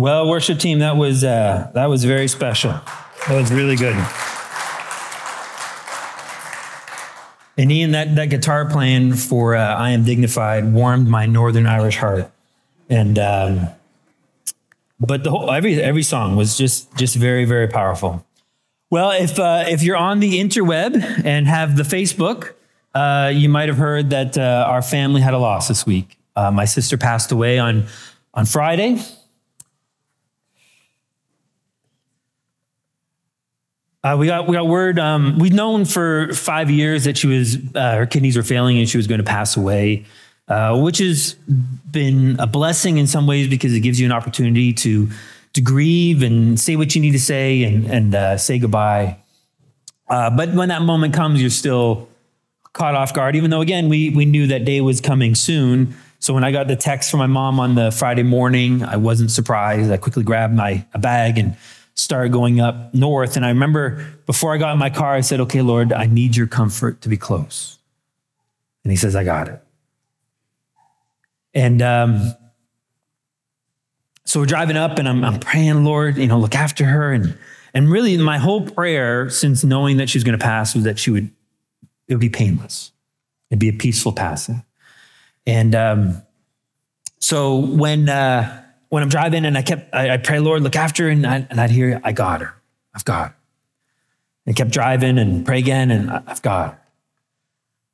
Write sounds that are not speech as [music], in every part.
Well, worship team, that was uh, that was very special. That was really good. And Ian, that, that guitar playing for uh, "I Am Dignified" warmed my Northern Irish heart. And um, but the whole every every song was just just very very powerful. Well, if uh, if you're on the interweb and have the Facebook, uh, you might have heard that uh, our family had a loss this week. Uh, my sister passed away on on Friday. Uh, we got we got word. Um, we've known for five years that she was uh, her kidneys were failing and she was going to pass away, uh, which has been a blessing in some ways because it gives you an opportunity to to grieve and say what you need to say and and uh, say goodbye. Uh, but when that moment comes, you're still caught off guard. Even though again we we knew that day was coming soon. So when I got the text from my mom on the Friday morning, I wasn't surprised. I quickly grabbed my a bag and started going up north. And I remember before I got in my car, I said, Okay, Lord, I need your comfort to be close. And he says, I got it. And um, so we're driving up and I'm, I'm praying, Lord, you know, look after her. And, and really, my whole prayer since knowing that she was going to pass was that she would, it would be painless. It'd be a peaceful passing. And um, so when, uh, when I'm driving and I kept, I, I pray, Lord, look after her. And, I, and I'd hear, I got her. I've got her. And kept driving and pray again, and I've got her.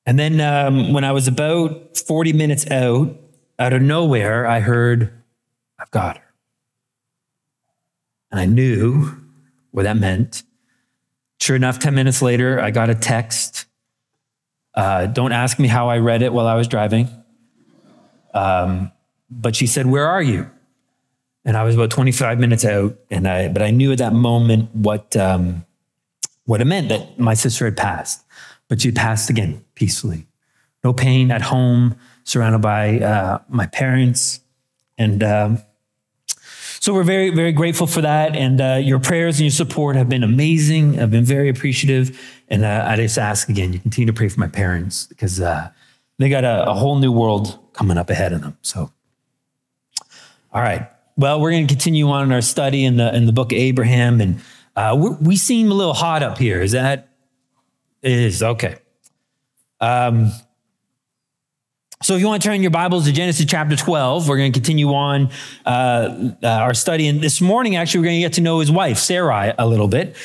And then um, when I was about 40 minutes out, out of nowhere, I heard, I've got her. And I knew what that meant. Sure enough, 10 minutes later, I got a text. Uh, don't ask me how I read it while I was driving. Um, but she said, Where are you? And I was about 25 minutes out, and I but I knew at that moment what um, what it meant that my sister had passed, but she passed again peacefully, no pain at home, surrounded by uh, my parents, and um, so we're very very grateful for that. And uh, your prayers and your support have been amazing. I've been very appreciative, and uh, I just ask again, you continue to pray for my parents because uh, they got a, a whole new world coming up ahead of them. So, all right. Well, we're going to continue on in our study in the in the book of Abraham, and uh, we seem a little hot up here. Is that? It is okay. Um, so, if you want to turn your Bibles to Genesis chapter 12, we're going to continue on uh, uh, our study. And this morning, actually, we're going to get to know his wife, Sarai, a little bit.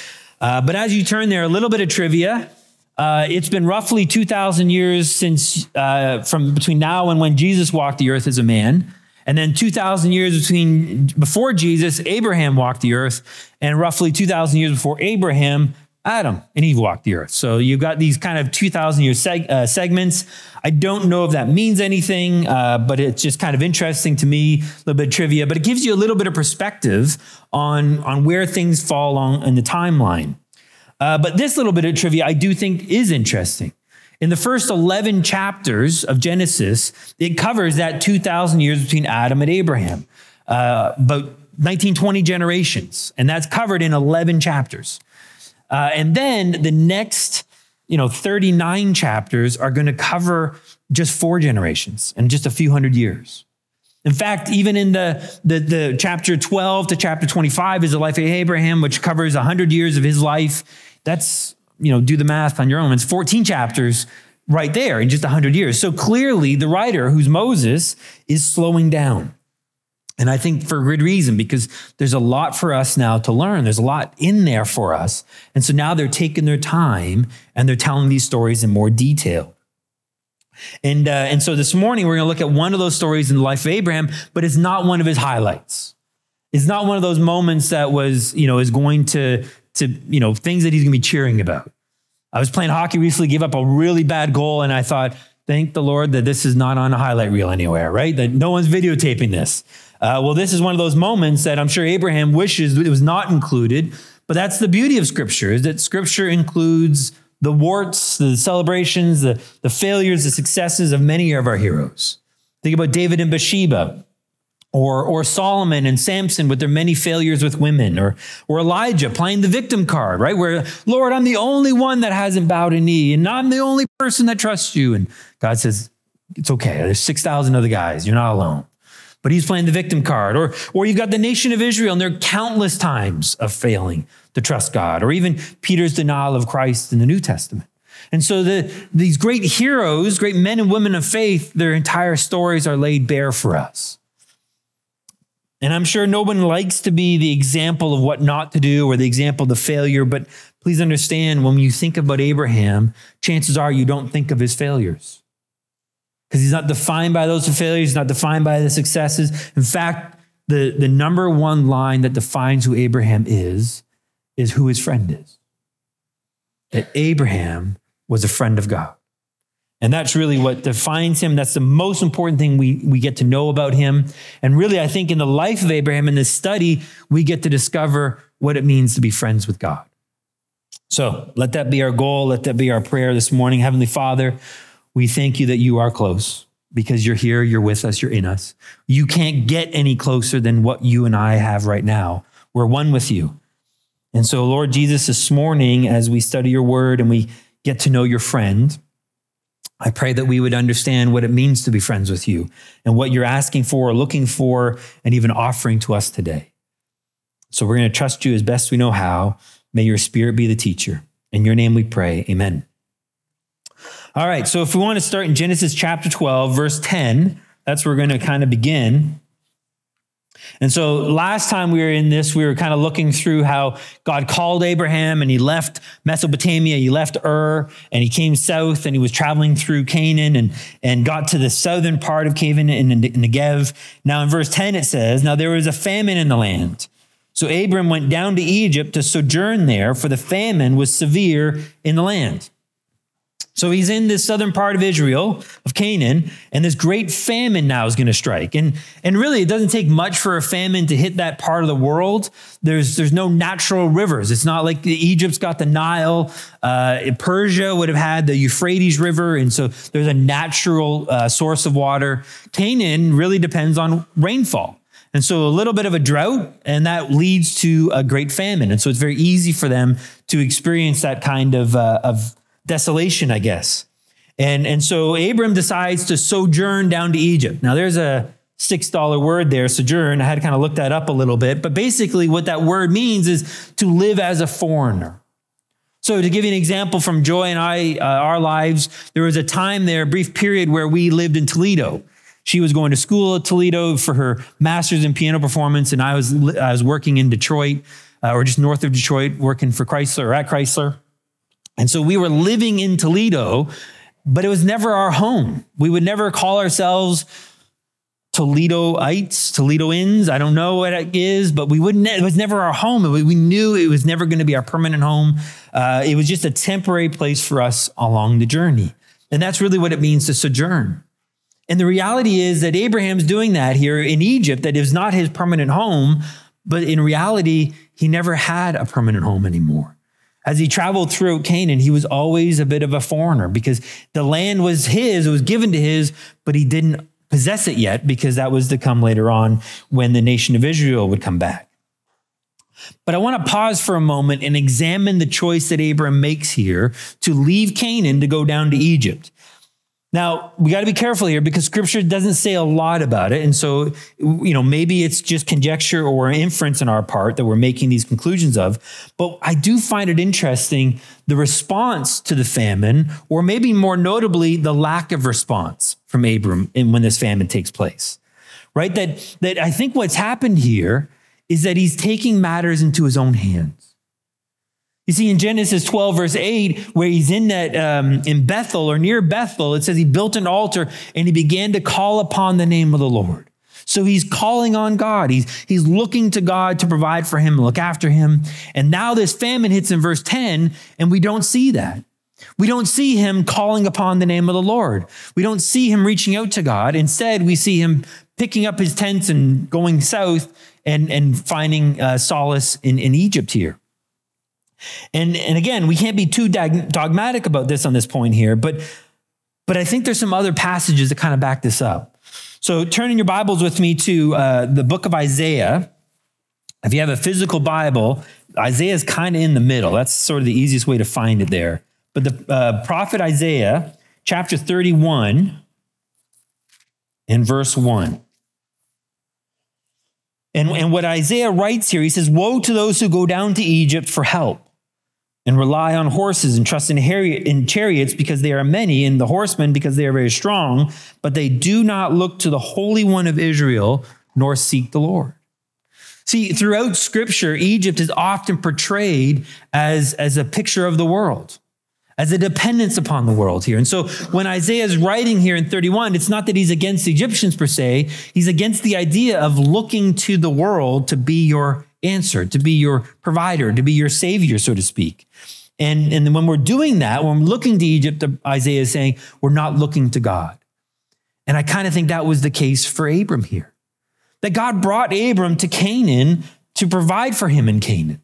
Uh, but as you turn there, a little bit of trivia. Uh, it's been roughly 2,000 years since uh, from between now and when Jesus walked the earth as a man. And then 2,000 years between before Jesus, Abraham walked the earth, and roughly 2,000 years before Abraham, Adam and Eve walked the earth. So you've got these kind of 2,000 year seg- uh, segments. I don't know if that means anything, uh, but it's just kind of interesting to me, a little bit of trivia, but it gives you a little bit of perspective on, on where things fall on in the timeline. Uh, but this little bit of trivia I do think is interesting. In the first 11 chapters of Genesis, it covers that 2,000 years between Adam and Abraham, uh, about 1920 generations. And that's covered in 11 chapters. Uh, and then the next, you know, 39 chapters are going to cover just four generations and just a few hundred years. In fact, even in the, the, the, chapter 12 to chapter 25 is the life of Abraham, which covers 100 years of his life. That's you know, do the math on your own. It's 14 chapters right there in just 100 years. So clearly, the writer, who's Moses, is slowing down. And I think for good reason, because there's a lot for us now to learn. There's a lot in there for us. And so now they're taking their time and they're telling these stories in more detail. And, uh, and so this morning, we're going to look at one of those stories in the life of Abraham, but it's not one of his highlights. It's not one of those moments that was, you know, is going to, to, you know, things that he's going to be cheering about. I was playing hockey recently, gave up a really bad goal, and I thought, thank the Lord that this is not on a highlight reel anywhere, right? That no one's videotaping this. Uh, well, this is one of those moments that I'm sure Abraham wishes it was not included. But that's the beauty of Scripture, is that Scripture includes the warts, the celebrations, the, the failures, the successes of many of our heroes. Think about David and Bathsheba, or, or Solomon and Samson with their many failures with women, or, or Elijah playing the victim card, right? Where, Lord, I'm the only one that hasn't bowed a knee, and I'm the only person that trusts you. And God says, It's okay. There's 6,000 other guys. You're not alone. But he's playing the victim card. Or, or you've got the nation of Israel, and there are countless times of failing to trust God, or even Peter's denial of Christ in the New Testament. And so the, these great heroes, great men and women of faith, their entire stories are laid bare for us. And I'm sure no one likes to be the example of what not to do or the example of the failure, but please understand when you think about Abraham, chances are you don't think of his failures. Because he's not defined by those failures, he's not defined by the successes. In fact, the, the number one line that defines who Abraham is, is who his friend is. That Abraham was a friend of God. And that's really what defines him. That's the most important thing we, we get to know about him. And really, I think in the life of Abraham, in this study, we get to discover what it means to be friends with God. So let that be our goal. Let that be our prayer this morning. Heavenly Father, we thank you that you are close because you're here, you're with us, you're in us. You can't get any closer than what you and I have right now. We're one with you. And so, Lord Jesus, this morning, as we study your word and we get to know your friend, I pray that we would understand what it means to be friends with you and what you're asking for, looking for, and even offering to us today. So we're going to trust you as best we know how. May your spirit be the teacher. In your name we pray. Amen. All right. So if we want to start in Genesis chapter 12, verse 10, that's where we're going to kind of begin. And so last time we were in this, we were kind of looking through how God called Abraham and he left Mesopotamia, he left Ur, and he came south and he was traveling through Canaan and, and got to the southern part of Canaan in the Negev. Now in verse 10 it says, Now there was a famine in the land. So Abram went down to Egypt to sojourn there, for the famine was severe in the land. So he's in this southern part of Israel, of Canaan, and this great famine now is going to strike. And, and really, it doesn't take much for a famine to hit that part of the world. There's, there's no natural rivers. It's not like Egypt's got the Nile. Uh, Persia would have had the Euphrates River. And so there's a natural uh, source of water. Canaan really depends on rainfall. And so a little bit of a drought, and that leads to a great famine. And so it's very easy for them to experience that kind of, uh, of desolation, I guess. And, and so Abram decides to sojourn down to Egypt. Now, there's a $6 word there, sojourn. I had to kind of look that up a little bit. But basically, what that word means is to live as a foreigner. So, to give you an example from Joy and I, uh, our lives, there was a time there, a brief period where we lived in Toledo. She was going to school at Toledo for her master's in piano performance, and I was, I was working in Detroit, uh, or just north of Detroit, working for Chrysler or at Chrysler. And so we were living in Toledo, but it was never our home. We would never call ourselves Toledoites, Toledoans. I don't know what it is, but we wouldn't. It was never our home. We knew it was never going to be our permanent home. Uh, it was just a temporary place for us along the journey, and that's really what it means to sojourn. And the reality is that Abraham's doing that here in Egypt. That is not his permanent home, but in reality, he never had a permanent home anymore. As he traveled through Canaan, he was always a bit of a foreigner because the land was his, it was given to his, but he didn't possess it yet because that was to come later on when the nation of Israel would come back. But I want to pause for a moment and examine the choice that Abram makes here to leave Canaan to go down to Egypt. Now, we got to be careful here because scripture doesn't say a lot about it. And so, you know, maybe it's just conjecture or inference on our part that we're making these conclusions of. But I do find it interesting the response to the famine, or maybe more notably, the lack of response from Abram in, when this famine takes place. Right? That, that I think what's happened here is that he's taking matters into his own hands. You see, in Genesis 12, verse 8, where he's in that um, in Bethel or near Bethel, it says he built an altar and he began to call upon the name of the Lord. So he's calling on God. He's, he's looking to God to provide for him, look after him. And now this famine hits in verse 10, and we don't see that. We don't see him calling upon the name of the Lord. We don't see him reaching out to God. Instead, we see him picking up his tents and going south and, and finding uh, solace in, in Egypt here. And, and again, we can't be too dogmatic about this on this point here, but, but I think there's some other passages that kind of back this up. So turn in your Bibles with me to uh, the book of Isaiah. If you have a physical Bible, Isaiah is kind of in the middle. That's sort of the easiest way to find it there. But the uh, prophet Isaiah, chapter 31, in verse 1. And, and what Isaiah writes here, he says, Woe to those who go down to Egypt for help and rely on horses and trust in, in chariots because they are many, and the horsemen because they are very strong, but they do not look to the Holy One of Israel nor seek the Lord. See, throughout Scripture, Egypt is often portrayed as, as a picture of the world as a dependence upon the world here. And so when Isaiah is writing here in 31, it's not that he's against Egyptians per se, he's against the idea of looking to the world to be your answer, to be your provider, to be your savior, so to speak. And, and when we're doing that, when we're looking to Egypt, Isaiah is saying, we're not looking to God. And I kind of think that was the case for Abram here. That God brought Abram to Canaan to provide for him in Canaan.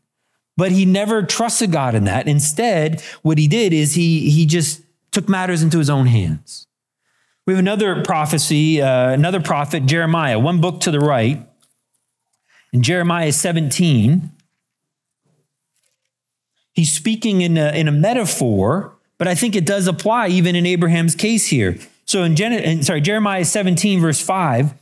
But he never trusted God in that. Instead, what he did is he, he just took matters into his own hands. We have another prophecy, uh, another prophet, Jeremiah, one book to the right. In Jeremiah 17, he's speaking in a, in a metaphor, but I think it does apply even in Abraham's case here. So in, Gen- in sorry, Jeremiah 17, verse 5,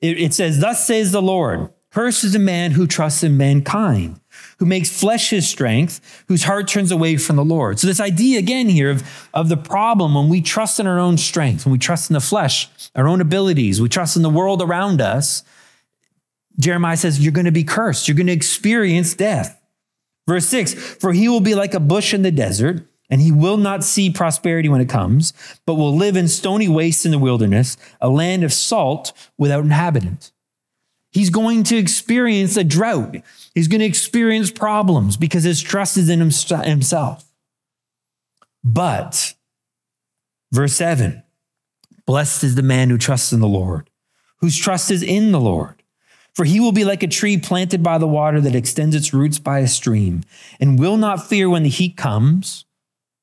it, it says, Thus says the Lord, cursed is the man who trusts in mankind who makes flesh his strength, whose heart turns away from the Lord. So, this idea again here of, of the problem when we trust in our own strength, when we trust in the flesh, our own abilities, we trust in the world around us, Jeremiah says, You're going to be cursed. You're going to experience death. Verse six, for he will be like a bush in the desert, and he will not see prosperity when it comes, but will live in stony wastes in the wilderness, a land of salt without inhabitant. He's going to experience a drought. He's going to experience problems because his trust is in himself. But, verse 7 Blessed is the man who trusts in the Lord, whose trust is in the Lord. For he will be like a tree planted by the water that extends its roots by a stream, and will not fear when the heat comes,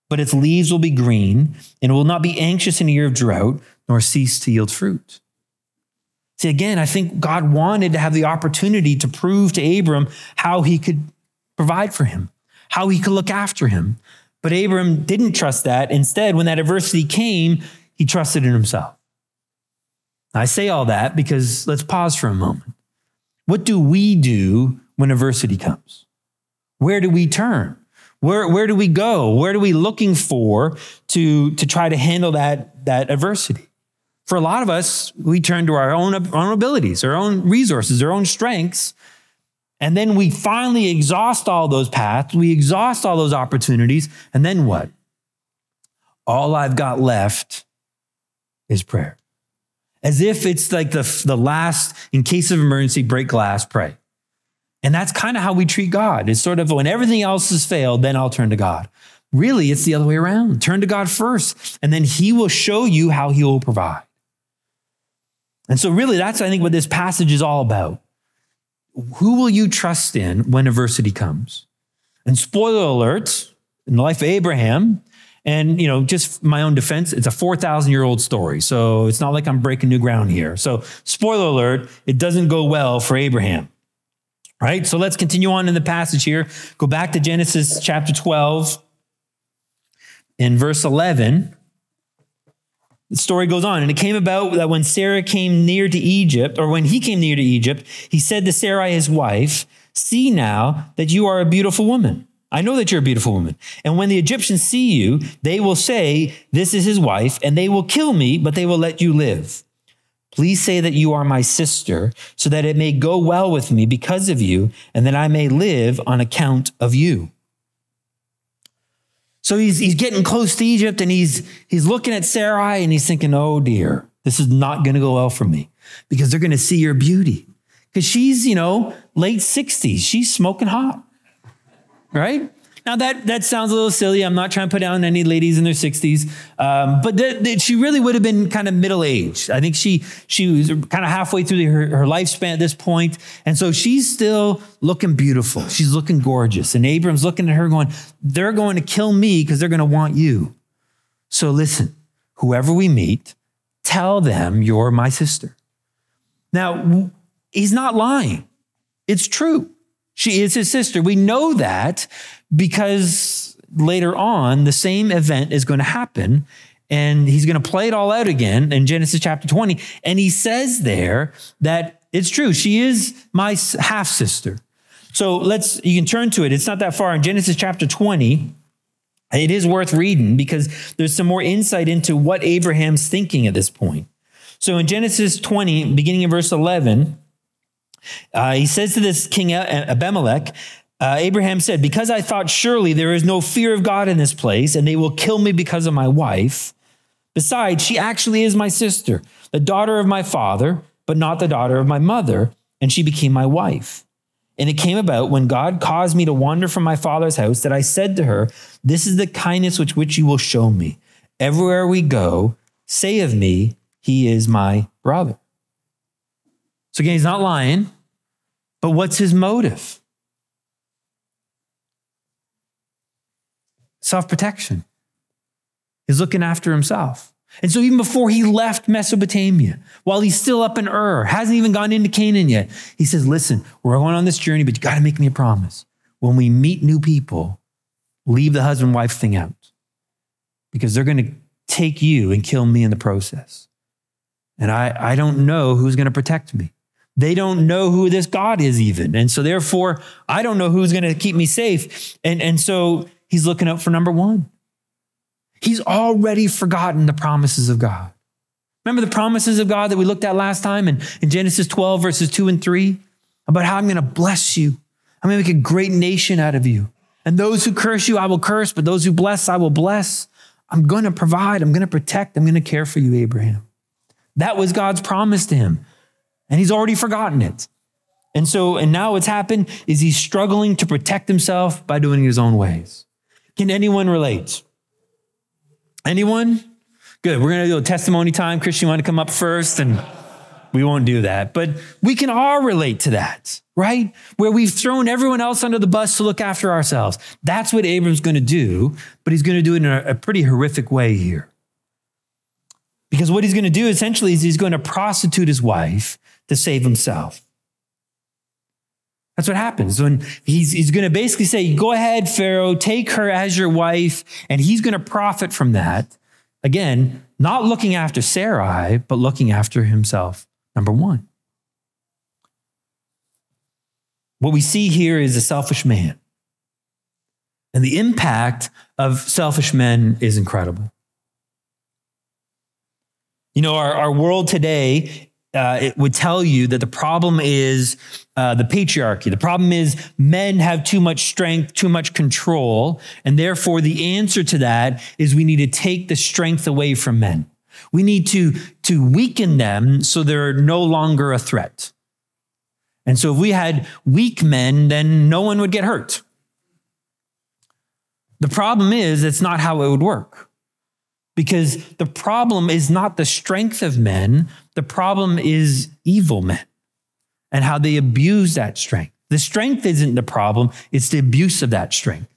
but its leaves will be green, and will not be anxious in a year of drought, nor cease to yield fruit. See, again, I think God wanted to have the opportunity to prove to Abram how he could provide for him, how he could look after him. But Abram didn't trust that. Instead, when that adversity came, he trusted in himself. I say all that because let's pause for a moment. What do we do when adversity comes? Where do we turn? Where, where do we go? Where are we looking for to, to try to handle that, that adversity? For a lot of us, we turn to our own, our own abilities, our own resources, our own strengths. And then we finally exhaust all those paths, we exhaust all those opportunities. And then what? All I've got left is prayer. As if it's like the, the last, in case of emergency, break glass, pray. And that's kind of how we treat God. It's sort of when everything else has failed, then I'll turn to God. Really, it's the other way around. Turn to God first, and then He will show you how He will provide. And so, really, that's, I think, what this passage is all about. Who will you trust in when adversity comes? And spoiler alert, in the life of Abraham, and, you know, just my own defense, it's a 4,000 year old story. So it's not like I'm breaking new ground here. So, spoiler alert, it doesn't go well for Abraham. Right? So let's continue on in the passage here. Go back to Genesis chapter 12 in verse 11. The story goes on, and it came about that when Sarah came near to Egypt, or when he came near to Egypt, he said to Sarai, his wife, See now that you are a beautiful woman. I know that you're a beautiful woman. And when the Egyptians see you, they will say, This is his wife, and they will kill me, but they will let you live. Please say that you are my sister, so that it may go well with me because of you, and that I may live on account of you. So he's, he's getting close to Egypt and he's, he's looking at Sarai and he's thinking, oh dear, this is not going to go well for me because they're going to see your beauty. Because she's, you know, late 60s. She's smoking hot, right? Now that that sounds a little silly. I'm not trying to put down any ladies in their 60s, um, but she really would have been kind of middle aged. I think she she was kind of halfway through the, her, her lifespan at this point, and so she's still looking beautiful. She's looking gorgeous, and Abram's looking at her, going, "They're going to kill me because they're going to want you." So listen, whoever we meet, tell them you're my sister. Now he's not lying; it's true. She is his sister. We know that because later on, the same event is going to happen and he's going to play it all out again in Genesis chapter 20. And he says there that it's true. She is my half sister. So let's, you can turn to it. It's not that far in Genesis chapter 20. It is worth reading because there's some more insight into what Abraham's thinking at this point. So in Genesis 20, beginning in verse 11, uh, he says to this king Abimelech, uh, Abraham said, Because I thought surely there is no fear of God in this place, and they will kill me because of my wife. Besides, she actually is my sister, the daughter of my father, but not the daughter of my mother, and she became my wife. And it came about when God caused me to wander from my father's house that I said to her, This is the kindness which, which you will show me. Everywhere we go, say of me, He is my brother. So again, he's not lying, but what's his motive? Self protection. He's looking after himself. And so, even before he left Mesopotamia, while he's still up in Ur, hasn't even gone into Canaan yet, he says, Listen, we're going on this journey, but you got to make me a promise. When we meet new people, leave the husband wife thing out because they're going to take you and kill me in the process. And I, I don't know who's going to protect me. They don't know who this God is, even. And so, therefore, I don't know who's going to keep me safe. And, and so, he's looking out for number one. He's already forgotten the promises of God. Remember the promises of God that we looked at last time in, in Genesis 12, verses 2 and 3? About how I'm going to bless you. I'm going to make a great nation out of you. And those who curse you, I will curse, but those who bless, I will bless. I'm going to provide, I'm going to protect, I'm going to care for you, Abraham. That was God's promise to him and he's already forgotten it. And so, and now what's happened is he's struggling to protect himself by doing his own ways. Can anyone relate? Anyone? Good. We're going to do a testimony time. Christian, you want to come up first? And we won't do that. But we can all relate to that, right? Where we've thrown everyone else under the bus to look after ourselves. That's what Abram's going to do, but he's going to do it in a, a pretty horrific way here. Because what he's going to do essentially is he's going to prostitute his wife to save himself. That's what happens when he's, he's going to basically say, Go ahead, Pharaoh, take her as your wife, and he's going to profit from that. Again, not looking after Sarai, but looking after himself, number one. What we see here is a selfish man. And the impact of selfish men is incredible. You know, our, our world today uh, it would tell you that the problem is uh, the patriarchy. The problem is men have too much strength, too much control. And therefore, the answer to that is we need to take the strength away from men. We need to, to weaken them so they're no longer a threat. And so, if we had weak men, then no one would get hurt. The problem is, it's not how it would work. Because the problem is not the strength of men, the problem is evil men and how they abuse that strength. The strength isn't the problem, it's the abuse of that strength.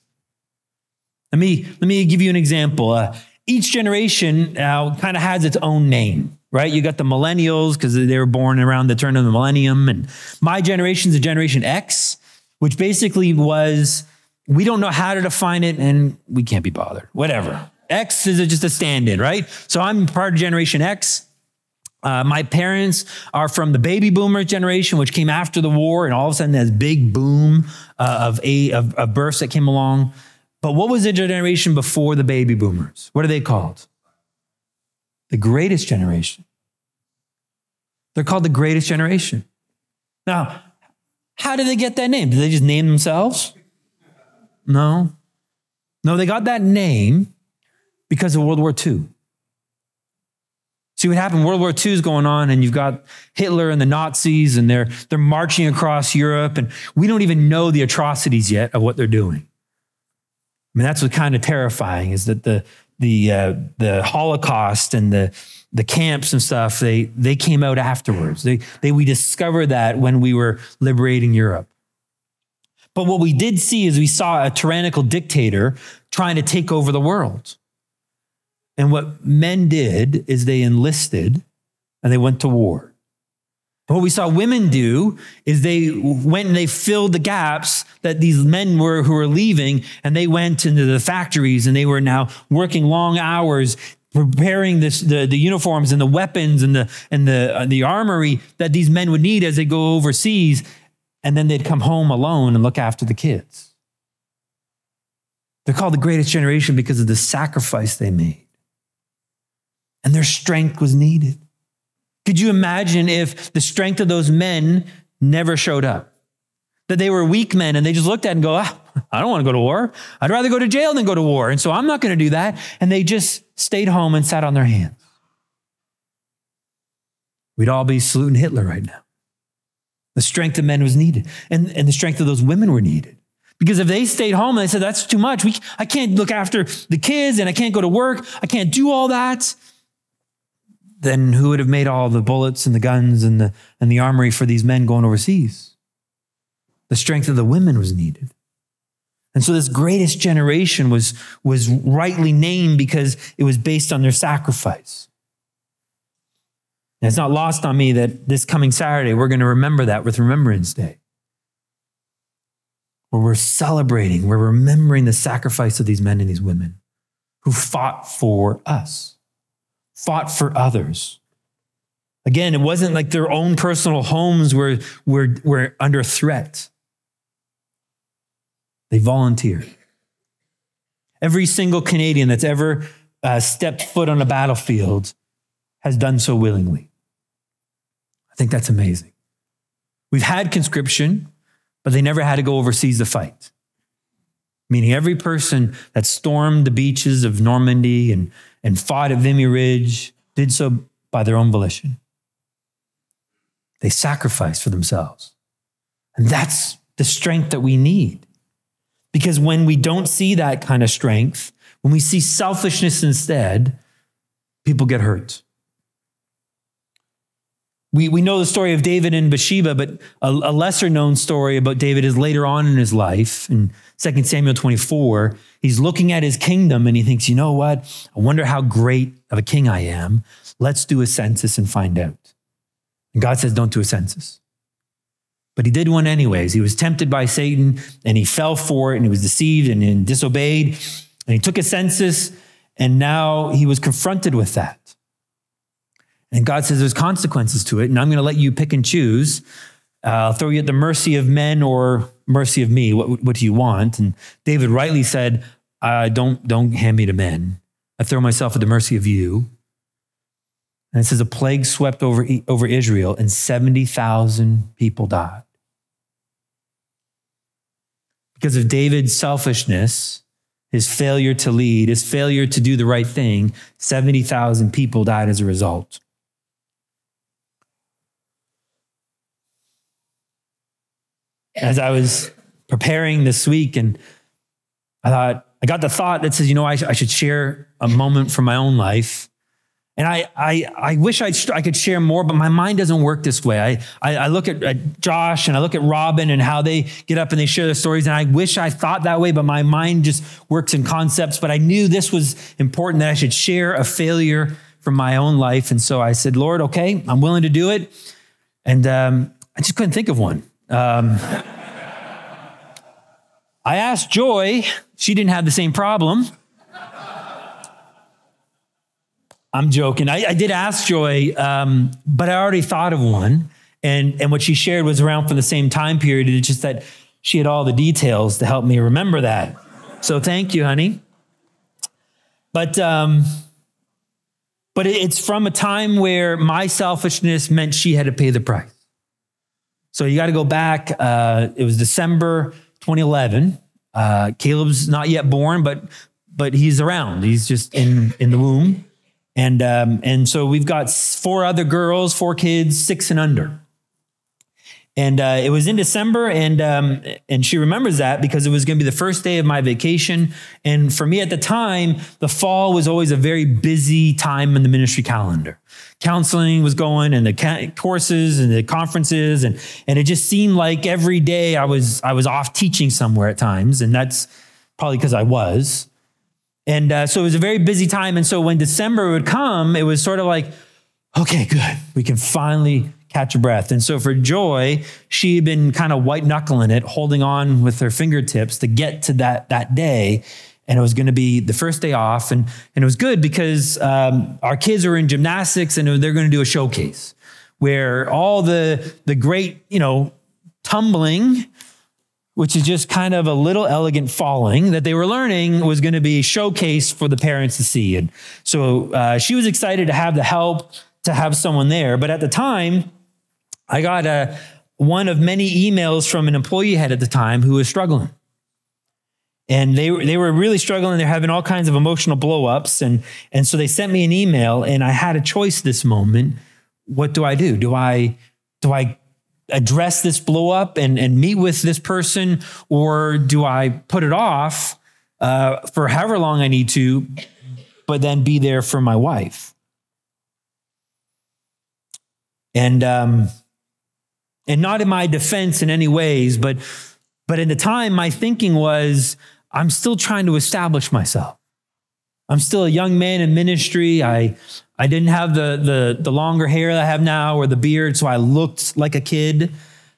Let me, let me give you an example. Uh, each generation now kind of has its own name, right? You got the millennials because they were born around the turn of the millennium. And my generation is a generation X, which basically was we don't know how to define it and we can't be bothered, whatever. X is just a stand in, right? So I'm part of Generation X. Uh, my parents are from the baby boomer generation, which came after the war, and all of a sudden, this big boom uh, of, a, of, of births that came along. But what was the generation before the baby boomers? What are they called? The greatest generation. They're called the greatest generation. Now, how did they get that name? Did they just name themselves? No. No, they got that name because of World War II. See what happened? World War II is going on, and you've got Hitler and the Nazis, and they're, they're marching across Europe, and we don't even know the atrocities yet of what they're doing. I mean, that's what's kind of terrifying is that the the uh, the Holocaust and the the camps and stuff they they came out afterwards. They they we discovered that when we were liberating Europe. But what we did see is we saw a tyrannical dictator trying to take over the world. And what men did is they enlisted and they went to war. What we saw women do is they went and they filled the gaps that these men were who were leaving, and they went into the factories and they were now working long hours preparing this, the, the uniforms and the weapons and the and the uh, the armory that these men would need as they go overseas, and then they'd come home alone and look after the kids. They're called the greatest generation because of the sacrifice they made, and their strength was needed. Could you imagine if the strength of those men never showed up? That they were weak men and they just looked at and go, ah, I don't want to go to war. I'd rather go to jail than go to war. And so I'm not going to do that. And they just stayed home and sat on their hands. We'd all be saluting Hitler right now. The strength of men was needed, and, and the strength of those women were needed. Because if they stayed home and they said, That's too much, we, I can't look after the kids and I can't go to work, I can't do all that, then who would have made all the bullets and the guns and the, and the armory for these men going overseas? The strength of the women was needed. And so this greatest generation was, was rightly named because it was based on their sacrifice. And it's not lost on me that this coming Saturday, we're going to remember that with Remembrance Day. Where we're celebrating, we're remembering the sacrifice of these men and these women who fought for us fought for others. Again, it wasn't like their own personal homes were, were, were under threat. They volunteered. Every single Canadian that's ever uh, stepped foot on a battlefield has done so willingly. I think that's amazing. We've had conscription, but they never had to go overseas to fight. Meaning, every person that stormed the beaches of Normandy and and fought at Vimy Ridge did so by their own volition. They sacrificed for themselves. And that's the strength that we need. Because when we don't see that kind of strength, when we see selfishness instead, people get hurt. We, we know the story of David and Bathsheba, but a, a lesser known story about David is later on in his life. In 2 Samuel 24, he's looking at his kingdom and he thinks, you know what? I wonder how great of a king I am. Let's do a census and find out. And God says, don't do a census. But he did one anyways. He was tempted by Satan and he fell for it and he was deceived and, and disobeyed. And he took a census and now he was confronted with that. And God says there's consequences to it, and I'm going to let you pick and choose. Uh, I'll throw you at the mercy of men or mercy of me. What, what do you want? And David rightly said, uh, don't, don't hand me to men. I throw myself at the mercy of you. And it says a plague swept over, over Israel, and 70,000 people died. Because of David's selfishness, his failure to lead, his failure to do the right thing, 70,000 people died as a result. As I was preparing this week, and I thought, I got the thought that says, you know, I, I should share a moment from my own life. And I, I, I wish I'd, I could share more, but my mind doesn't work this way. I, I, I look at, at, Josh and I look at Robin and how they get up and they share their stories. And I wish I thought that way, but my mind just works in concepts. But I knew this was important that I should share a failure from my own life. And so I said, Lord, okay, I'm willing to do it. And um, I just couldn't think of one. Um, I asked Joy, she didn't have the same problem. I'm joking. I, I did ask Joy, um, but I already thought of one. And, and what she shared was around for the same time period. It's just that she had all the details to help me remember that. So thank you, honey. But, um, but it's from a time where my selfishness meant she had to pay the price. So you got to go back. Uh, it was December 2011. Uh, Caleb's not yet born, but but he's around. He's just in in the womb, and um, and so we've got four other girls, four kids, six and under. And uh, it was in December, and um, and she remembers that because it was going to be the first day of my vacation. And for me at the time, the fall was always a very busy time in the ministry calendar. Counseling was going, and the ca- courses and the conferences, and and it just seemed like every day I was I was off teaching somewhere at times, and that's probably because I was. And uh, so it was a very busy time. And so when December would come, it was sort of like, okay, good, we can finally catch a breath. And so for Joy, she had been kind of white knuckling it, holding on with her fingertips to get to that, that day. And it was going to be the first day off. And, and it was good because um, our kids are in gymnastics and they're going to do a showcase where all the, the great, you know, tumbling, which is just kind of a little elegant falling that they were learning was going to be showcased for the parents to see. And so uh, she was excited to have the help, to have someone there. But at the time, I got a, one of many emails from an employee head at the time who was struggling. And they, they were really struggling. They're having all kinds of emotional blowups. And, and so they sent me an email, and I had a choice this moment. What do I do? Do I, do I address this blow up and, and meet with this person, or do I put it off uh, for however long I need to, but then be there for my wife? And um, and not in my defense in any ways, but but in the time, my thinking was, I'm still trying to establish myself. I'm still a young man in ministry. I I didn't have the the the longer hair that I have now or the beard, so I looked like a kid.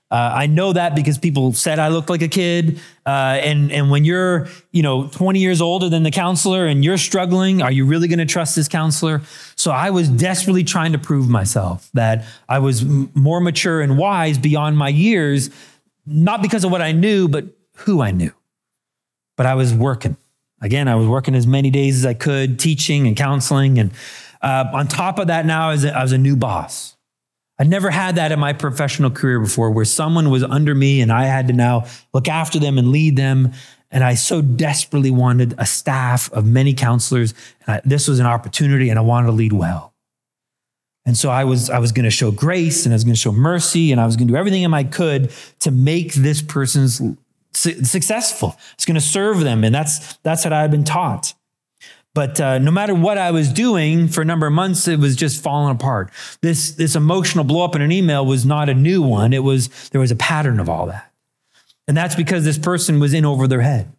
Uh, I know that because people said I looked like a kid. Uh, and and when you're you know 20 years older than the counselor and you're struggling, are you really going to trust this counselor? So I was desperately trying to prove myself that I was m- more mature and wise beyond my years, not because of what I knew, but who I knew. But I was working. Again, I was working as many days as I could, teaching and counseling. And uh, on top of that, now I was, a, I was a new boss. I never had that in my professional career before where someone was under me and I had to now look after them and lead them. And I so desperately wanted a staff of many counselors. And I, this was an opportunity and I wanted to lead well. And so I was, I was going to show grace and I was going to show mercy and I was going to do everything I could to make this person's su- successful. It's going to serve them. And that's, that's what I've been taught. But uh, no matter what I was doing for a number of months, it was just falling apart. This, this emotional blow up in an email was not a new one. It was, there was a pattern of all that. And that's because this person was in over their head.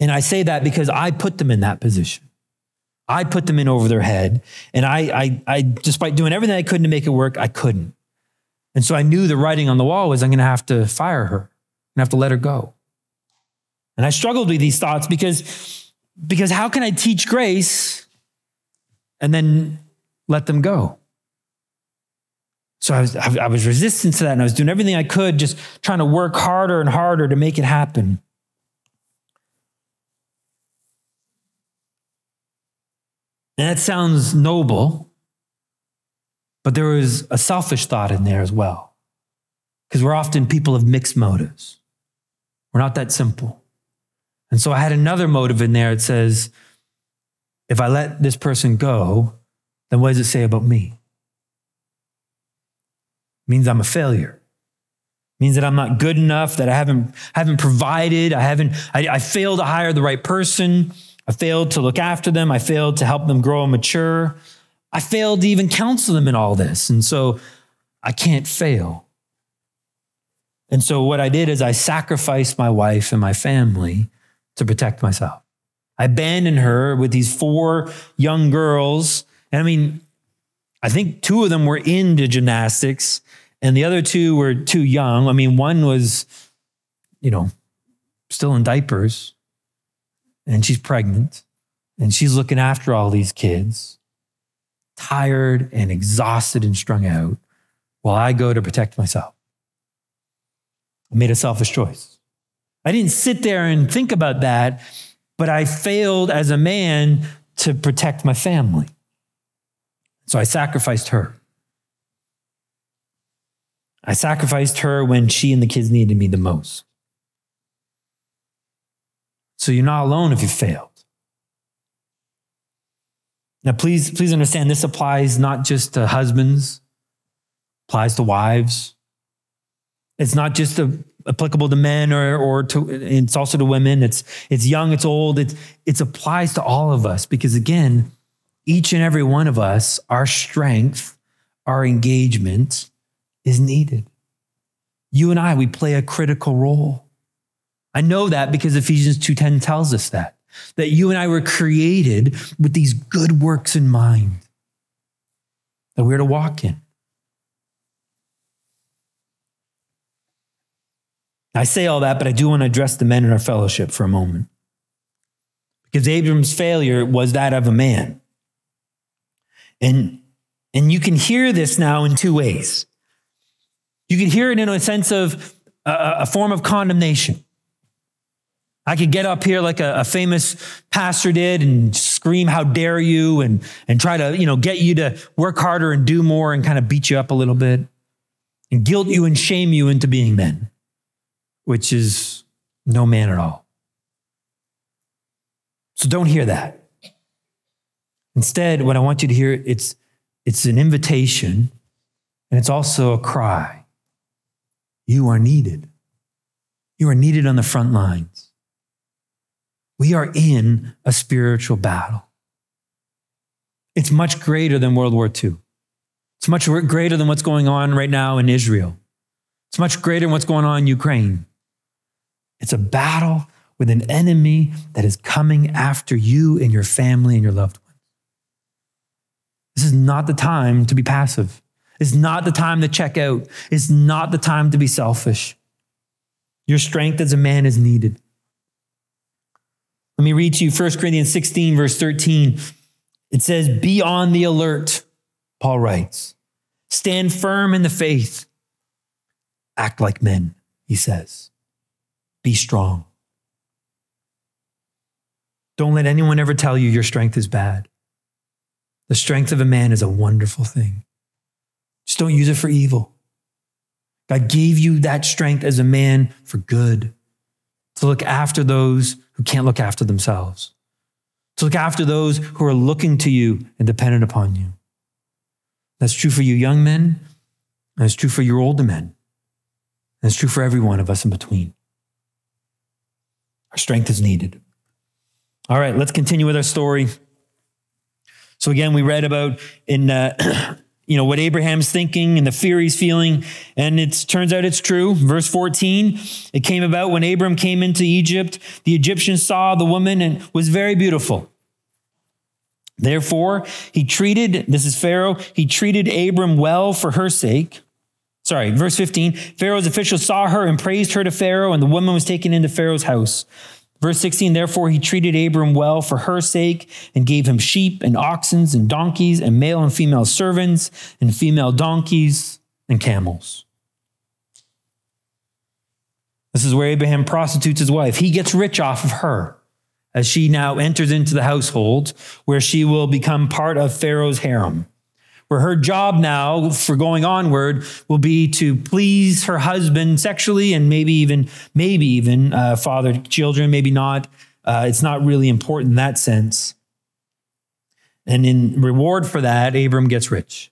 And I say that because I put them in that position. I put them in over their head. And I, I, I despite doing everything I could to make it work, I couldn't. And so I knew the writing on the wall was I'm going to have to fire her and have to let her go. And I struggled with these thoughts because because how can I teach grace and then let them go? So I was, I was resistant to that and I was doing everything I could, just trying to work harder and harder to make it happen. And that sounds noble, but there was a selfish thought in there as well. Because we're often people of mixed motives. We're not that simple. And so I had another motive in there. It says, if I let this person go, then what does it say about me? Means I'm a failure. Means that I'm not good enough, that I haven't, haven't provided, I haven't, I, I failed to hire the right person. I failed to look after them. I failed to help them grow and mature. I failed to even counsel them in all this. And so I can't fail. And so what I did is I sacrificed my wife and my family to protect myself. I abandoned her with these four young girls. And I mean, I think two of them were into gymnastics and the other two were too young. I mean, one was, you know, still in diapers and she's pregnant and she's looking after all these kids, tired and exhausted and strung out, while I go to protect myself. I made a selfish choice. I didn't sit there and think about that, but I failed as a man to protect my family. So I sacrificed her. I sacrificed her when she and the kids needed me the most. So you're not alone if you failed. Now, please, please understand this applies not just to husbands, applies to wives, It's not just applicable to men or, or to, it's also to women. It's, it's young, it's old. It, it applies to all of us because, again, each and every one of us, our strength, our engagement is needed. You and I, we play a critical role. I know that because Ephesians 2:10 tells us that that you and I were created with these good works in mind that we're to walk in. I say all that, but I do want to address the men in our fellowship for a moment. Because Abram's failure was that of a man. And, and you can hear this now in two ways. You can hear it in a sense of a, a form of condemnation. I could get up here like a, a, famous pastor did and scream, how dare you, and, and try to, you know, get you to work harder and do more and kind of beat you up a little bit and guilt you and shame you into being men, which is no man at all. So don't hear that. Instead, what I want you to hear, it's, it's an invitation and it's also a cry. You are needed. You are needed on the front lines. We are in a spiritual battle. It's much greater than World War II. It's much greater than what's going on right now in Israel. It's much greater than what's going on in Ukraine. It's a battle with an enemy that is coming after you and your family and your loved ones. This is not the time to be passive. It's not the time to check out. It's not the time to be selfish. Your strength as a man is needed. Let me read to you 1 Corinthians 16, verse 13. It says, Be on the alert, Paul writes. Stand firm in the faith. Act like men, he says. Be strong. Don't let anyone ever tell you your strength is bad. The strength of a man is a wonderful thing. Just don't use it for evil. God gave you that strength as a man for good, to look after those who can't look after themselves, to look after those who are looking to you and dependent upon you. That's true for you young men, and it's true for your older men, and it's true for every one of us in between. Our strength is needed. All right, let's continue with our story. So again, we read about in uh, [clears throat] you know, what Abraham's thinking and the fear he's feeling. And it turns out it's true. Verse 14, it came about when Abram came into Egypt, the Egyptians saw the woman and was very beautiful. Therefore, he treated, this is Pharaoh, he treated Abram well for her sake. Sorry, verse 15, Pharaoh's officials saw her and praised her to Pharaoh, and the woman was taken into Pharaoh's house. Verse 16, therefore he treated Abram well for her sake and gave him sheep and oxen and donkeys and male and female servants and female donkeys and camels. This is where Abraham prostitutes his wife. He gets rich off of her as she now enters into the household where she will become part of Pharaoh's harem where her job now for going onward will be to please her husband sexually and maybe even maybe even uh, father children maybe not. Uh, it's not really important in that sense. And in reward for that abram gets rich.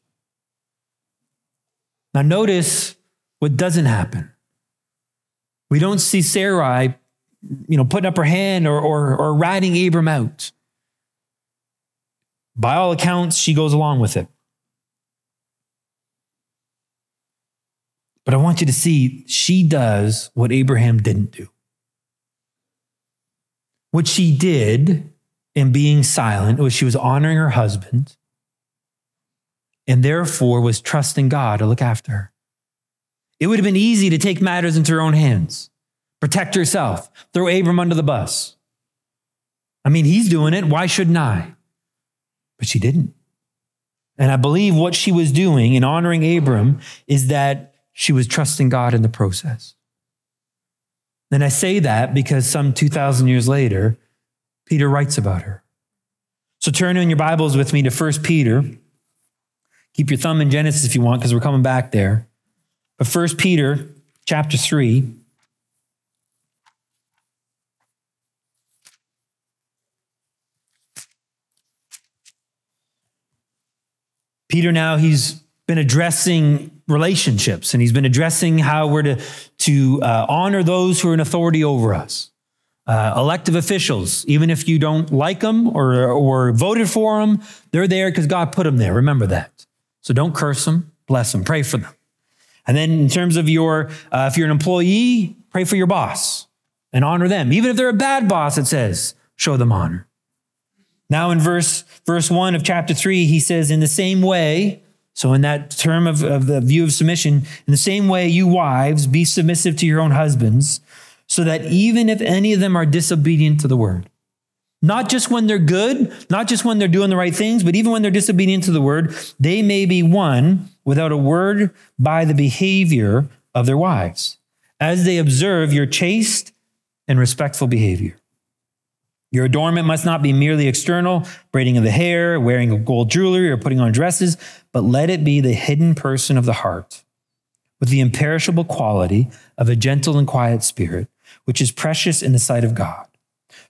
Now notice what doesn't happen. We don't see sarai you know putting up her hand or, or, or ratting abram out. By all accounts she goes along with it But I want you to see she does what Abraham didn't do. What she did in being silent was she was honoring her husband and therefore was trusting God to look after her. It would have been easy to take matters into her own hands, protect herself, throw Abram under the bus. I mean, he's doing it. Why shouldn't I? But she didn't. And I believe what she was doing in honoring Abram is that she was trusting God in the process. And I say that because some 2,000 years later, Peter writes about her. So turn in your Bibles with me to 1 Peter. Keep your thumb in Genesis if you want, because we're coming back there. But 1 Peter chapter 3. Peter now, he's been addressing relationships and he's been addressing how we're to, to uh, honor those who are in authority over us. Uh, elective officials, even if you don't like them or, or voted for them, they're there because God put them there. Remember that. So don't curse them, bless them, pray for them. And then in terms of your, uh, if you're an employee, pray for your boss and honor them. Even if they're a bad boss, it says, show them honor. Now in verse, verse one of chapter three, he says, in the same way, so in that term of, of the view of submission, in the same way, you wives, be submissive to your own husbands, so that even if any of them are disobedient to the word, not just when they're good, not just when they're doing the right things, but even when they're disobedient to the word, they may be won without a word by the behavior of their wives, as they observe your chaste and respectful behavior. Your adornment must not be merely external, braiding of the hair, wearing of gold jewelry, or putting on dresses, but let it be the hidden person of the heart, with the imperishable quality of a gentle and quiet spirit, which is precious in the sight of God.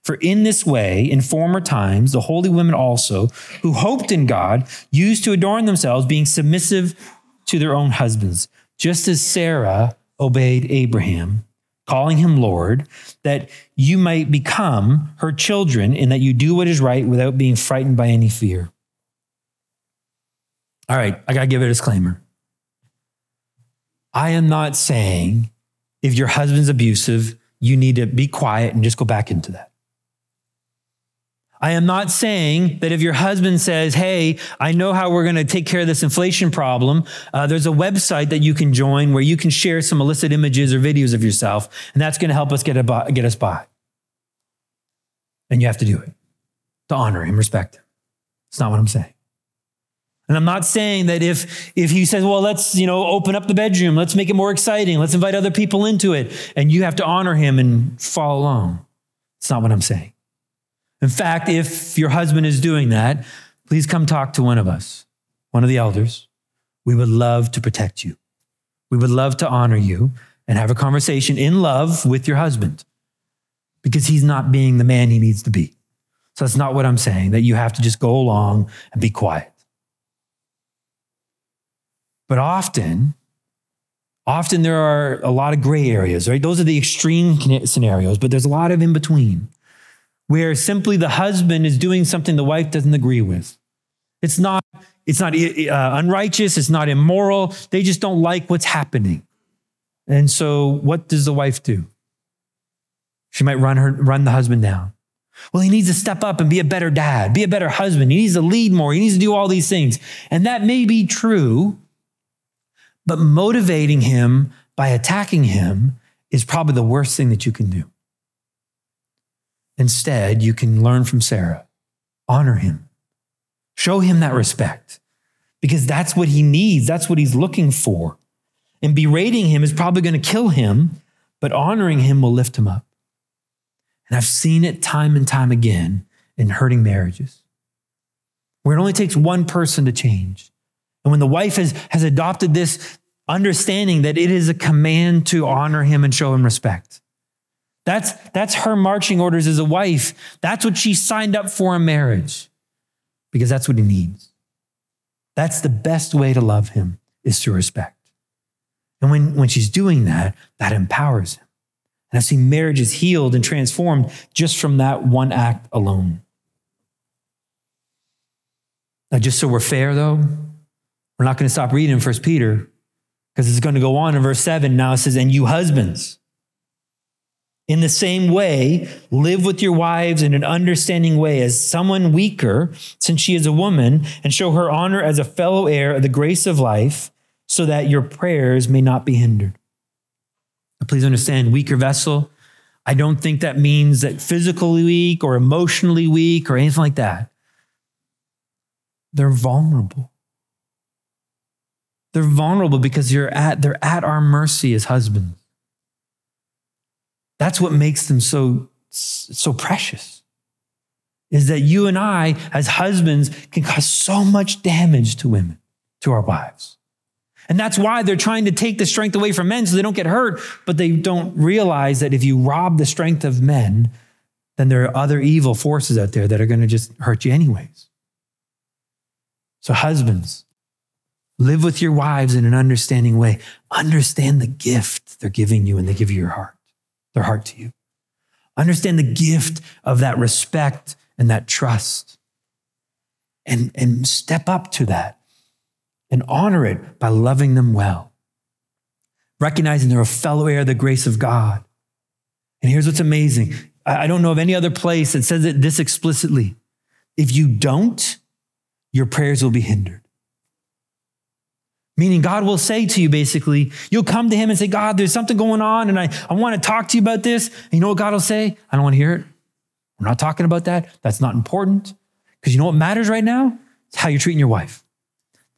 For in this way, in former times, the holy women also, who hoped in God, used to adorn themselves, being submissive to their own husbands, just as Sarah obeyed Abraham calling him Lord, that you might become her children and that you do what is right without being frightened by any fear. All right, I got to give a disclaimer. I am not saying if your husband's abusive, you need to be quiet and just go back into that. I am not saying that if your husband says, Hey, I know how we're going to take care of this inflation problem. Uh, there's a website that you can join where you can share some illicit images or videos of yourself, and that's going to help us get, get us by. And you have to do it to honor him, respect him. It's not what I'm saying. And I'm not saying that if, if he says, well, let's, you know, open up the bedroom, let's make it more exciting, let's invite other people into it, and you have to honor him and follow along. It's not what I'm saying. In fact, if your husband is doing that, please come talk to one of us, one of the elders. We would love to protect you. We would love to honor you and have a conversation in love with your husband because he's not being the man he needs to be. So that's not what I'm saying, that you have to just go along and be quiet. But often, often there are a lot of gray areas, right? Those are the extreme scenarios, but there's a lot of in between where simply the husband is doing something the wife doesn't agree with. It's not, it's not uh, unrighteous, it's not immoral. They just don't like what's happening. And so what does the wife do? She might run her run the husband down. Well, he needs to step up and be a better dad, be a better husband. He needs to lead more. He needs to do all these things. And that may be true, but motivating him by attacking him is probably the worst thing that you can do. Instead, you can learn from Sarah. Honor him. Show him that respect because that's what he needs. That's what he's looking for. And berating him is probably going to kill him, but honoring him will lift him up. And I've seen it time and time again in hurting marriages where it only takes one person to change. And when the wife has, has adopted this understanding that it is a command to honor him and show him respect, that's, that's her marching orders as a wife. That's what she signed up for in marriage because that's what he needs. That's the best way to love him is to respect. And when, when she's doing that, that empowers him. And I've seen marriages healed and transformed just from that one act alone. Now, just so we're fair, though, we're not going to stop reading First Peter because it's going to go on in verse 7. Now it says, And you husbands, in the same way, live with your wives in an understanding way as someone weaker, since she is a woman, and show her honor as a fellow heir of the grace of life, so that your prayers may not be hindered. Please understand, weaker vessel. I don't think that means that physically weak or emotionally weak or anything like that. They're vulnerable. They're vulnerable because you're at, they're at our mercy as husbands. That's what makes them so, so precious. Is that you and I, as husbands, can cause so much damage to women, to our wives. And that's why they're trying to take the strength away from men so they don't get hurt, but they don't realize that if you rob the strength of men, then there are other evil forces out there that are going to just hurt you anyways. So, husbands, Live with your wives in an understanding way. Understand the gift they're giving you and they give you your heart, their heart to you. Understand the gift of that respect and that trust. And, and step up to that and honor it by loving them well. Recognizing they're a fellow heir of the grace of God. And here's what's amazing I don't know of any other place that says it this explicitly. If you don't, your prayers will be hindered. Meaning, God will say to you basically, you'll come to Him and say, God, there's something going on, and I, I want to talk to you about this. And you know what God will say? I don't want to hear it. We're not talking about that. That's not important. Because you know what matters right now? It's how you're treating your wife.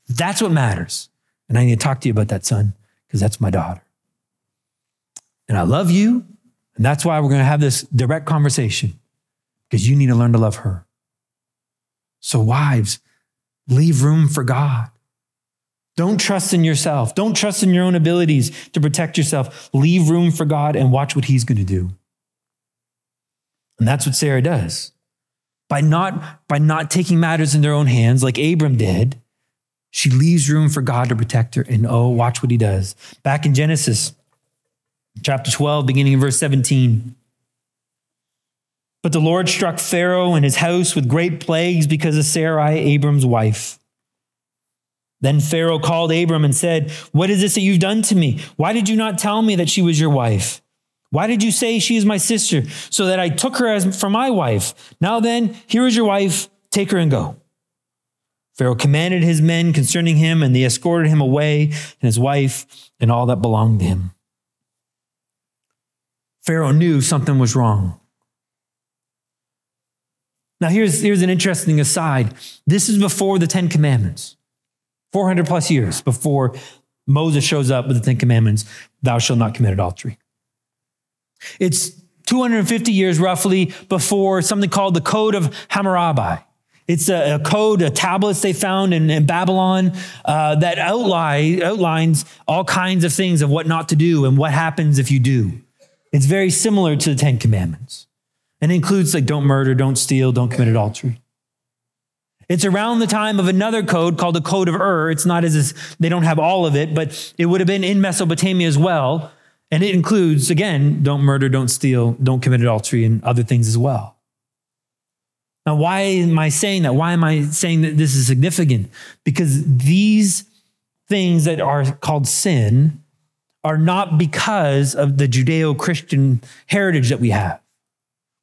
That's what matters. And I need to talk to you about that, son, because that's my daughter. And I love you. And that's why we're going to have this direct conversation, because you need to learn to love her. So, wives, leave room for God. Don't trust in yourself. Don't trust in your own abilities to protect yourself. Leave room for God and watch what He's going to do. And that's what Sarah does. By not, by not taking matters in their own hands like Abram did, she leaves room for God to protect her. And oh, watch what He does. Back in Genesis chapter 12, beginning in verse 17. But the Lord struck Pharaoh and his house with great plagues because of Sarai, Abram's wife. Then Pharaoh called Abram and said, What is this that you've done to me? Why did you not tell me that she was your wife? Why did you say she is my sister, so that I took her as for my wife? Now then, here is your wife, take her and go. Pharaoh commanded his men concerning him, and they escorted him away, and his wife, and all that belonged to him. Pharaoh knew something was wrong. Now, here's, here's an interesting aside. This is before the Ten Commandments. 400 plus years before Moses shows up with the Ten Commandments, thou shalt not commit adultery. It's 250 years roughly before something called the Code of Hammurabi. It's a, a code, a tablets they found in, in Babylon uh, that outline, outlines all kinds of things of what not to do and what happens if you do. It's very similar to the Ten Commandments and includes like don't murder, don't steal, don't commit adultery. It's around the time of another code called the Code of Ur. It's not as they don't have all of it, but it would have been in Mesopotamia as well. And it includes, again, don't murder, don't steal, don't commit adultery, and other things as well. Now, why am I saying that? Why am I saying that this is significant? Because these things that are called sin are not because of the Judeo Christian heritage that we have.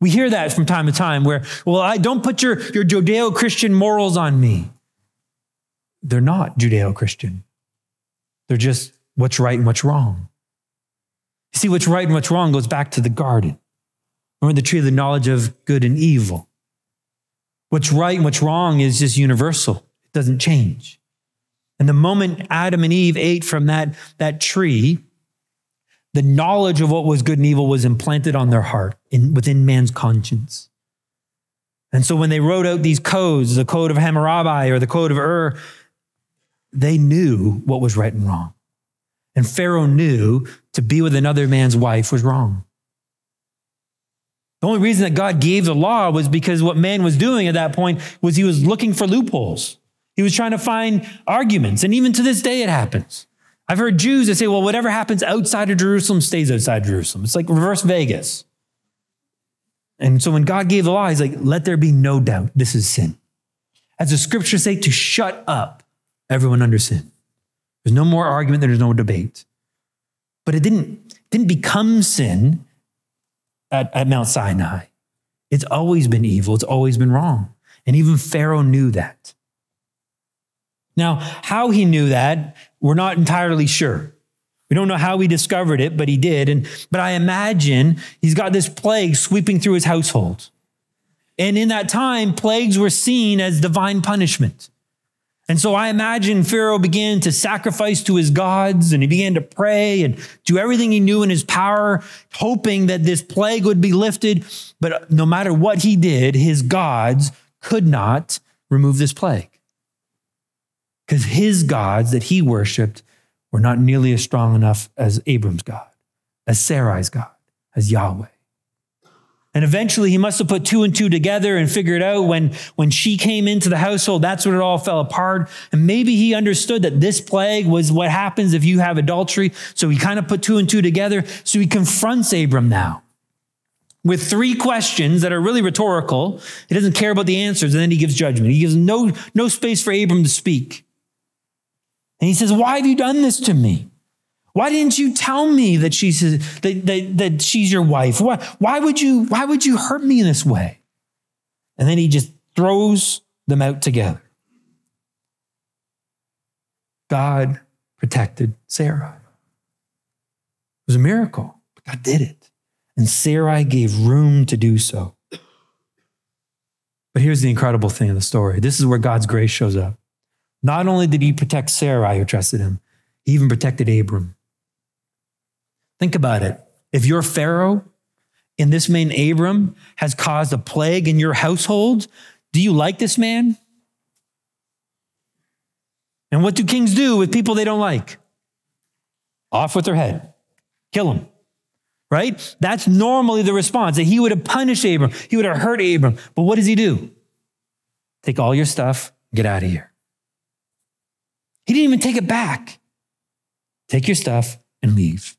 We hear that from time to time where, well, I don't put your, your Judeo Christian morals on me. They're not Judeo Christian. They're just what's right and what's wrong. You see, what's right and what's wrong goes back to the garden. Remember the tree of the knowledge of good and evil. What's right and what's wrong is just universal, it doesn't change. And the moment Adam and Eve ate from that, that tree, the knowledge of what was good and evil was implanted on their heart in, within man's conscience. And so when they wrote out these codes, the code of Hammurabi or the code of Ur, they knew what was right and wrong. And Pharaoh knew to be with another man's wife was wrong. The only reason that God gave the law was because what man was doing at that point was he was looking for loopholes. He was trying to find arguments. And even to this day, it happens. I've heard Jews that say, well, whatever happens outside of Jerusalem stays outside Jerusalem. It's like reverse Vegas. And so when God gave the law, he's like, let there be no doubt this is sin. As the scriptures say, to shut up everyone under sin. There's no more argument, there's no debate. But it didn't, didn't become sin at, at Mount Sinai. It's always been evil, it's always been wrong. And even Pharaoh knew that. Now, how he knew that, we're not entirely sure. We don't know how he discovered it, but he did. And but I imagine he's got this plague sweeping through his household. And in that time, plagues were seen as divine punishment. And so I imagine Pharaoh began to sacrifice to his gods and he began to pray and do everything he knew in his power, hoping that this plague would be lifted. But no matter what he did, his gods could not remove this plague because his gods that he worshiped were not nearly as strong enough as Abram's God, as Sarai's God, as Yahweh. And eventually he must have put two and two together and figured out when, when she came into the household, that's when it all fell apart. And maybe he understood that this plague was what happens if you have adultery. So he kind of put two and two together. So he confronts Abram now with three questions that are really rhetorical. He doesn't care about the answers, and then he gives judgment. He gives no, no space for Abram to speak. And he says, Why have you done this to me? Why didn't you tell me that she's, that, that, that she's your wife? Why, why, would you, why would you hurt me in this way? And then he just throws them out together. God protected Sarah. It was a miracle, but God did it. And Sarai gave room to do so. But here's the incredible thing of the story this is where God's grace shows up. Not only did he protect Sarai, who trusted him, he even protected Abram. Think about it. If you're Pharaoh and this man Abram has caused a plague in your household, do you like this man? And what do kings do with people they don't like? Off with their head, kill them. Right? That's normally the response that he would have punished Abram, he would have hurt Abram. But what does he do? Take all your stuff, get out of here. He didn't even take it back. Take your stuff and leave.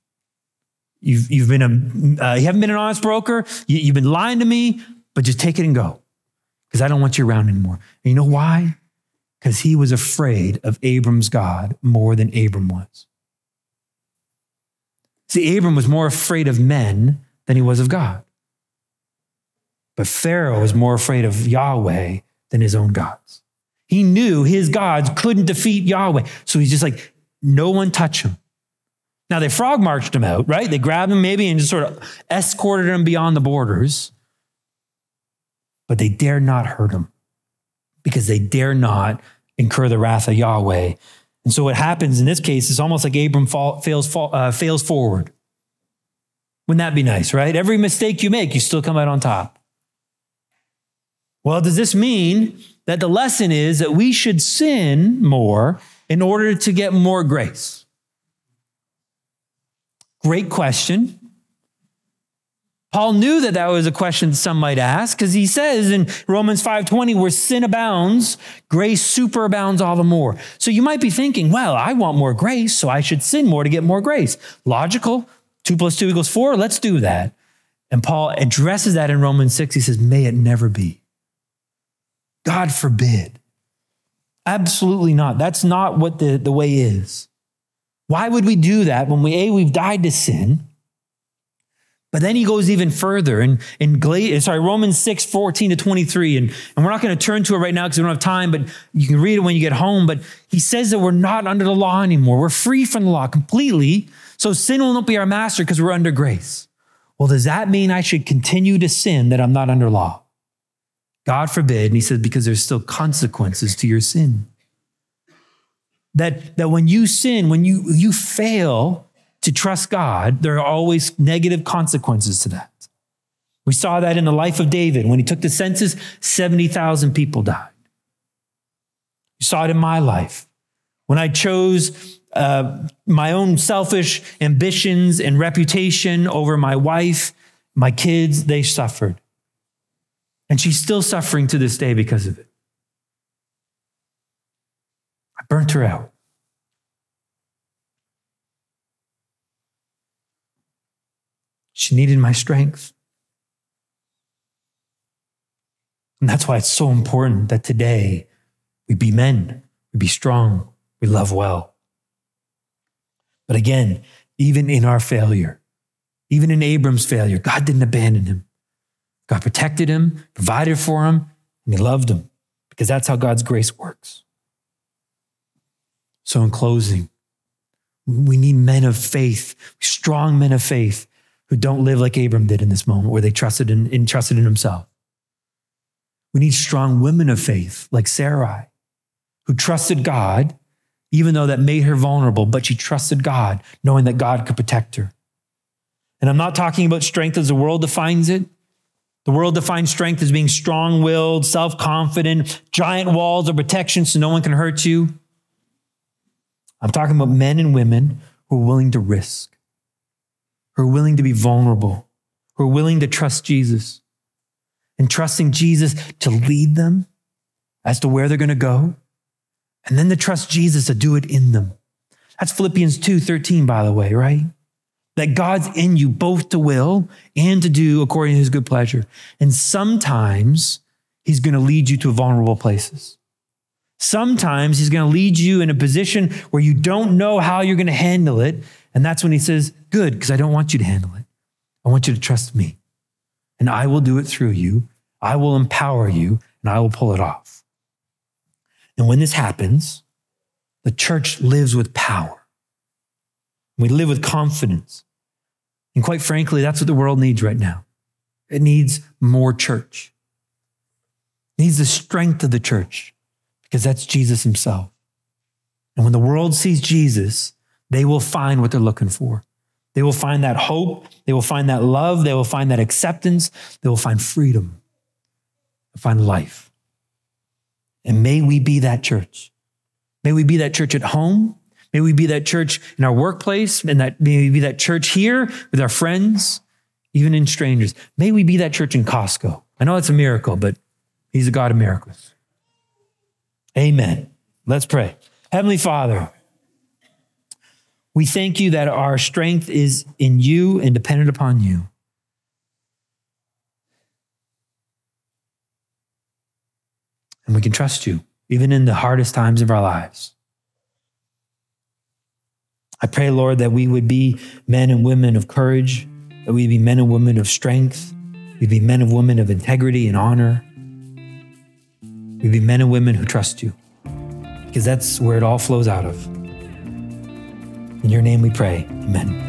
You've, you've been a, uh, you haven't been an honest broker. You, you've been lying to me, but just take it and go because I don't want you around anymore. And you know why? Because he was afraid of Abram's God more than Abram was. See, Abram was more afraid of men than he was of God. But Pharaoh was more afraid of Yahweh than his own gods. He knew his gods couldn't defeat Yahweh. So he's just like, no one touch him. Now they frog marched him out, right? They grabbed him maybe and just sort of escorted him beyond the borders. But they dare not hurt him because they dare not incur the wrath of Yahweh. And so what happens in this case is almost like Abram fall, fails, fall, uh, fails forward. Wouldn't that be nice, right? Every mistake you make, you still come out on top. Well, does this mean that the lesson is that we should sin more in order to get more grace? Great question. Paul knew that that was a question some might ask because he says in Romans 5:20 where sin abounds, grace superabounds all the more. So you might be thinking, well, I want more grace, so I should sin more to get more grace. Logical. 2 plus 2 equals 4. Let's do that. And Paul addresses that in Romans 6. He says, may it never be. God forbid. Absolutely not. That's not what the, the way is. Why would we do that when we, A, we've died to sin? But then he goes even further in, in Gal- eh, sorry, Romans 6, 14 to 23. And, and we're not going to turn to it right now because we don't have time, but you can read it when you get home. But he says that we're not under the law anymore. We're free from the law completely. So sin will not be our master because we're under grace. Well, does that mean I should continue to sin that I'm not under law? God forbid. And he says, because there's still consequences to your sin. That, that when you sin, when you, you fail to trust God, there are always negative consequences to that. We saw that in the life of David. When he took the census, 70,000 people died. You saw it in my life. When I chose uh, my own selfish ambitions and reputation over my wife, my kids, they suffered. And she's still suffering to this day because of it. I burnt her out. She needed my strength. And that's why it's so important that today we be men, we be strong, we love well. But again, even in our failure, even in Abram's failure, God didn't abandon him. God protected him, provided for him, and he loved him because that's how God's grace works. So, in closing, we need men of faith, strong men of faith who don't live like Abram did in this moment, where they trusted in, in trusted in himself. We need strong women of faith like Sarai, who trusted God, even though that made her vulnerable, but she trusted God, knowing that God could protect her. And I'm not talking about strength as the world defines it. The world defines strength as being strong willed, self confident, giant walls of protection so no one can hurt you. I'm talking about men and women who are willing to risk, who are willing to be vulnerable, who are willing to trust Jesus, and trusting Jesus to lead them as to where they're going to go. And then to trust Jesus to do it in them. That's Philippians 2 13, by the way, right? That God's in you both to will and to do according to his good pleasure. And sometimes he's going to lead you to vulnerable places. Sometimes he's going to lead you in a position where you don't know how you're going to handle it. And that's when he says, Good, because I don't want you to handle it. I want you to trust me. And I will do it through you. I will empower you and I will pull it off. And when this happens, the church lives with power. We live with confidence. And quite frankly, that's what the world needs right now. It needs more church. It needs the strength of the church because that's Jesus himself. And when the world sees Jesus, they will find what they're looking for. They will find that hope. They will find that love. They will find that acceptance. They will find freedom, They'll find life. And may we be that church. May we be that church at home. May we be that church in our workplace, and that may we be that church here with our friends, even in strangers. May we be that church in Costco. I know it's a miracle, but He's a God of miracles. Amen. Let's pray. Heavenly Father, we thank you that our strength is in you and dependent upon you. And we can trust you, even in the hardest times of our lives. I pray, Lord, that we would be men and women of courage, that we be men and women of strength, we'd be men and women of integrity and honor. We'd be men and women who trust you, because that's where it all flows out of. In your name we pray. Amen.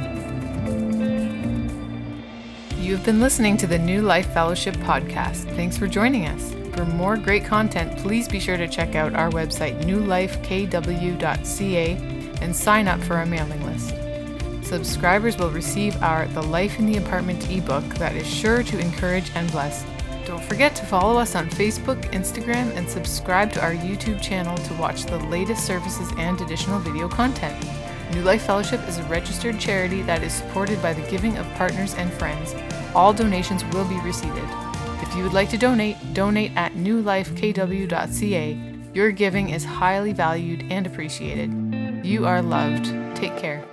You've been listening to the New Life Fellowship podcast. Thanks for joining us. For more great content, please be sure to check out our website, newlifekw.ca, and sign up for our mailing list. Subscribers will receive our The Life in the Apartment ebook that is sure to encourage and bless. Don't forget to follow us on Facebook, Instagram, and subscribe to our YouTube channel to watch the latest services and additional video content. New Life Fellowship is a registered charity that is supported by the giving of partners and friends. All donations will be received. If you would like to donate, donate at newlifekw.ca. Your giving is highly valued and appreciated. You are loved. Take care.